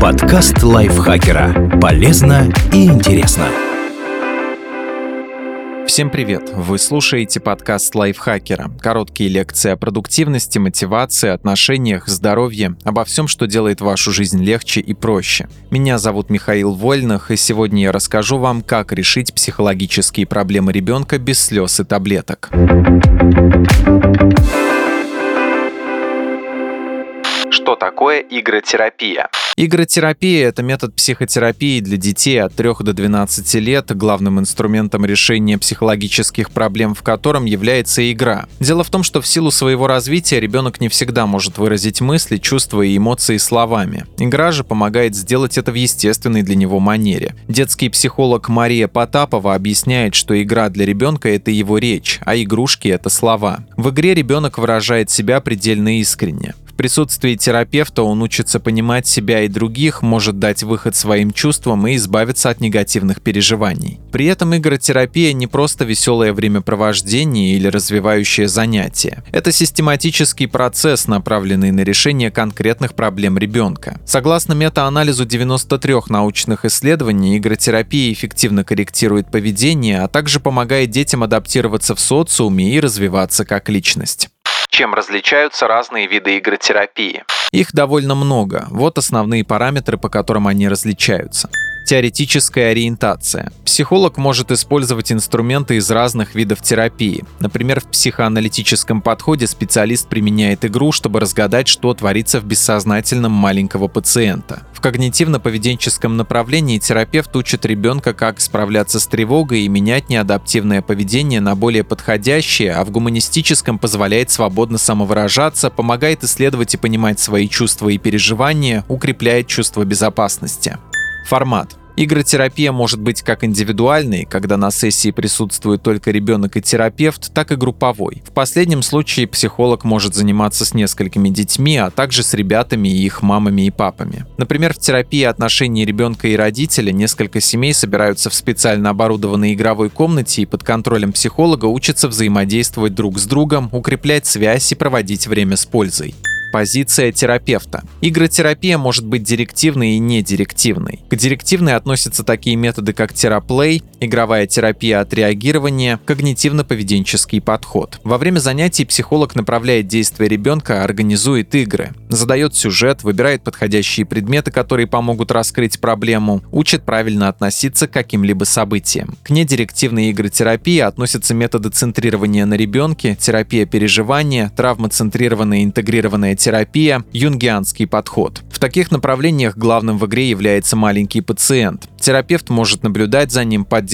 Подкаст лайфхакера. Полезно и интересно. Всем привет! Вы слушаете подкаст лайфхакера. Короткие лекции о продуктивности, мотивации, отношениях, здоровье, обо всем, что делает вашу жизнь легче и проще. Меня зовут Михаил Вольных, и сегодня я расскажу вам, как решить психологические проблемы ребенка без слез и таблеток. Что такое игротерапия? Игротерапия – это метод психотерапии для детей от 3 до 12 лет, главным инструментом решения психологических проблем в котором является игра. Дело в том, что в силу своего развития ребенок не всегда может выразить мысли, чувства и эмоции словами. Игра же помогает сделать это в естественной для него манере. Детский психолог Мария Потапова объясняет, что игра для ребенка – это его речь, а игрушки – это слова. В игре ребенок выражает себя предельно искренне присутствии терапевта он учится понимать себя и других, может дать выход своим чувствам и избавиться от негативных переживаний. При этом игротерапия не просто веселое времяпровождение или развивающее занятие. Это систематический процесс, направленный на решение конкретных проблем ребенка. Согласно метаанализу 93 научных исследований, игротерапия эффективно корректирует поведение, а также помогает детям адаптироваться в социуме и развиваться как личность. Чем различаются разные виды игротерапии? Их довольно много. Вот основные параметры, по которым они различаются. Теоретическая ориентация. Психолог может использовать инструменты из разных видов терапии. Например, в психоаналитическом подходе специалист применяет игру, чтобы разгадать, что творится в бессознательном маленького пациента. В когнитивно-поведенческом направлении терапевт учит ребенка, как справляться с тревогой и менять неадаптивное поведение на более подходящее, а в гуманистическом позволяет свободно самовыражаться, помогает исследовать и понимать свои чувства и переживания, укрепляет чувство безопасности. Формат. Игротерапия может быть как индивидуальной, когда на сессии присутствует только ребенок и терапевт, так и групповой. В последнем случае психолог может заниматься с несколькими детьми, а также с ребятами и их мамами и папами. Например, в терапии отношений ребенка и родителя несколько семей собираются в специально оборудованной игровой комнате и под контролем психолога учатся взаимодействовать друг с другом, укреплять связь и проводить время с пользой. Позиция терапевта. Игротерапия может быть директивной и недирективной. К директивной относятся такие методы, как тераплей, игровая терапия от реагирования, когнитивно-поведенческий подход. Во время занятий психолог направляет действия ребенка, организует игры, задает сюжет, выбирает подходящие предметы, которые помогут раскрыть проблему, учит правильно относиться к каким-либо событиям. К недирективной игротерапии относятся методы центрирования на ребенке, терапия переживания, травмоцентрированная интегрированная терапия, юнгианский подход. В таких направлениях главным в игре является маленький пациент. Терапевт может наблюдать за ним, поддерживать,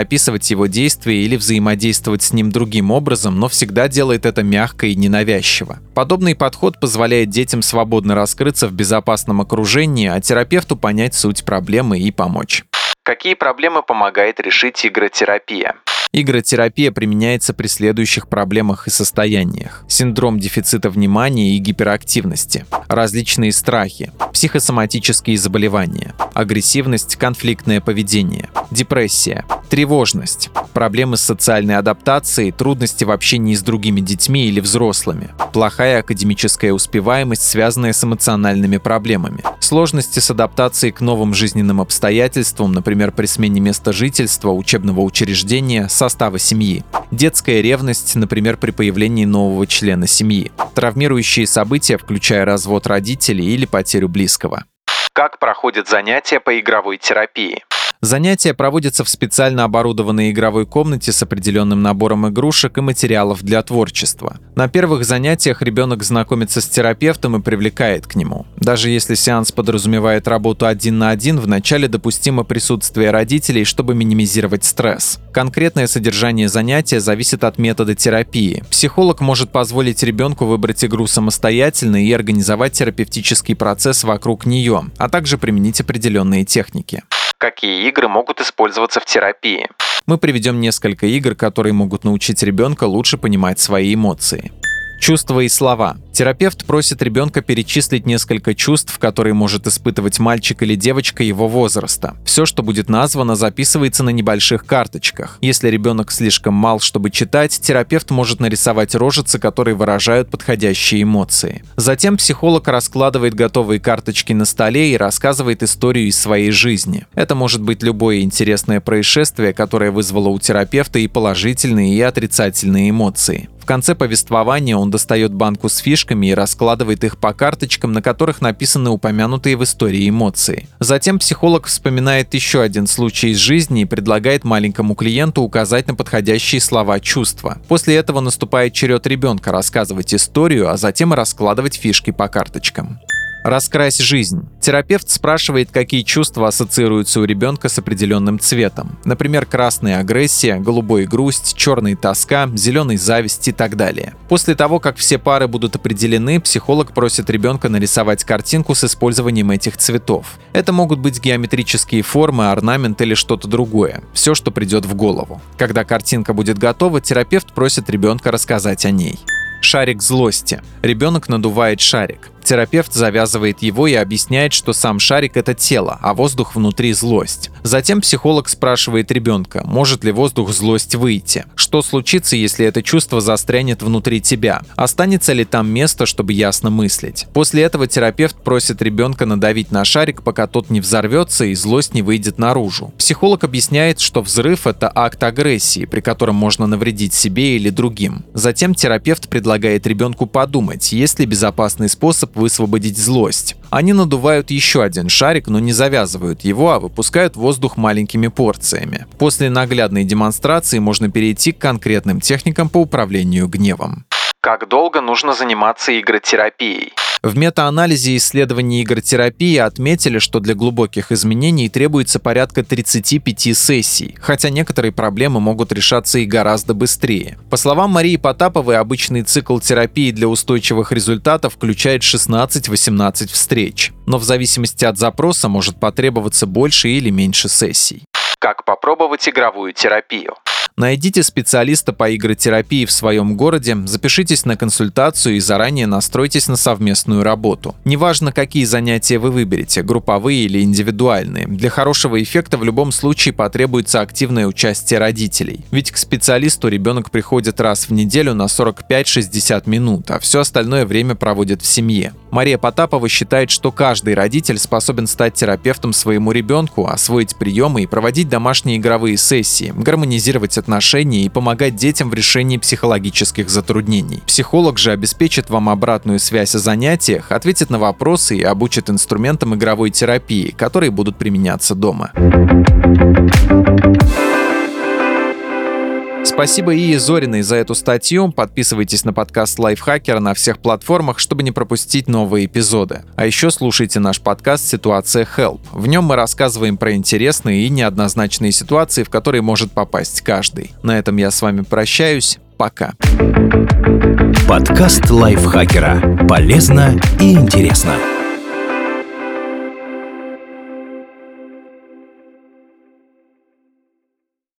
описывать его действия или взаимодействовать с ним другим образом, но всегда делает это мягко и ненавязчиво. Подобный подход позволяет детям свободно раскрыться в безопасном окружении, а терапевту понять суть проблемы и помочь. Какие проблемы помогает решить игротерапия? Игротерапия применяется при следующих проблемах и состояниях. Синдром дефицита внимания и гиперактивности, различные страхи, психосоматические заболевания, агрессивность, конфликтное поведение, депрессия, тревожность, проблемы с социальной адаптацией, трудности в общении с другими детьми или взрослыми, плохая академическая успеваемость, связанная с эмоциональными проблемами, сложности с адаптацией к новым жизненным обстоятельствам, например, при смене места жительства, учебного учреждения, состава семьи, детская ревность, например, при появлении нового члена семьи, травмирующие события, включая развод родителей или потерю близкого. Как проходят занятия по игровой терапии? Занятия проводятся в специально оборудованной игровой комнате с определенным набором игрушек и материалов для творчества. На первых занятиях ребенок знакомится с терапевтом и привлекает к нему. Даже если сеанс подразумевает работу один на один, вначале допустимо присутствие родителей, чтобы минимизировать стресс. Конкретное содержание занятия зависит от метода терапии. Психолог может позволить ребенку выбрать игру самостоятельно и организовать терапевтический процесс вокруг нее, а также применить определенные техники. Какие игры могут использоваться в терапии? Мы приведем несколько игр, которые могут научить ребенка лучше понимать свои эмоции. Чувства и слова. Терапевт просит ребенка перечислить несколько чувств, которые может испытывать мальчик или девочка его возраста. Все, что будет названо, записывается на небольших карточках. Если ребенок слишком мал, чтобы читать, терапевт может нарисовать рожицы, которые выражают подходящие эмоции. Затем психолог раскладывает готовые карточки на столе и рассказывает историю из своей жизни. Это может быть любое интересное происшествие, которое вызвало у терапевта и положительные, и отрицательные эмоции конце повествования он достает банку с фишками и раскладывает их по карточкам, на которых написаны упомянутые в истории эмоции. Затем психолог вспоминает еще один случай из жизни и предлагает маленькому клиенту указать на подходящие слова чувства. После этого наступает черед ребенка рассказывать историю, а затем раскладывать фишки по карточкам. Раскрась жизнь. Терапевт спрашивает, какие чувства ассоциируются у ребенка с определенным цветом. Например, красная агрессия, голубой грусть, черный тоска, зеленый зависть и так далее. После того, как все пары будут определены, психолог просит ребенка нарисовать картинку с использованием этих цветов. Это могут быть геометрические формы, орнамент или что-то другое. Все, что придет в голову. Когда картинка будет готова, терапевт просит ребенка рассказать о ней. Шарик злости. Ребенок надувает шарик. Терапевт завязывает его и объясняет, что сам шарик — это тело, а воздух внутри — злость. Затем психолог спрашивает ребенка, может ли воздух злость выйти. Что случится, если это чувство застрянет внутри тебя? Останется ли там место, чтобы ясно мыслить? После этого терапевт просит ребенка надавить на шарик, пока тот не взорвется и злость не выйдет наружу. Психолог объясняет, что взрыв — это акт агрессии, при котором можно навредить себе или другим. Затем терапевт предлагает ребенку подумать, есть ли безопасный способ высвободить злость. Они надувают еще один шарик, но не завязывают его, а выпускают воздух маленькими порциями. После наглядной демонстрации можно перейти к конкретным техникам по управлению гневом. Как долго нужно заниматься игротерапией? В метаанализе исследований игротерапии отметили, что для глубоких изменений требуется порядка 35 сессий, хотя некоторые проблемы могут решаться и гораздо быстрее. По словам Марии Потаповой, обычный цикл терапии для устойчивых результатов включает 16-18 встреч, но в зависимости от запроса может потребоваться больше или меньше сессий. Как попробовать игровую терапию? Найдите специалиста по игротерапии в своем городе, запишитесь на консультацию и заранее настройтесь на совместную работу. Неважно, какие занятия вы выберете, групповые или индивидуальные, для хорошего эффекта в любом случае потребуется активное участие родителей. Ведь к специалисту ребенок приходит раз в неделю на 45-60 минут, а все остальное время проводит в семье. Мария Потапова считает, что каждый родитель способен стать терапевтом своему ребенку, освоить приемы и проводить домашние игровые сессии, гармонизировать отношения отношения и помогать детям в решении психологических затруднений. Психолог же обеспечит вам обратную связь о занятиях, ответит на вопросы и обучит инструментам игровой терапии, которые будут применяться дома. Спасибо Ии Зориной за эту статью. Подписывайтесь на подкаст Лайфхакера на всех платформах, чтобы не пропустить новые эпизоды. А еще слушайте наш подкаст «Ситуация Help». В нем мы рассказываем про интересные и неоднозначные ситуации, в которые может попасть каждый. На этом я с вами прощаюсь. Пока. Подкаст Лайфхакера. Полезно и интересно.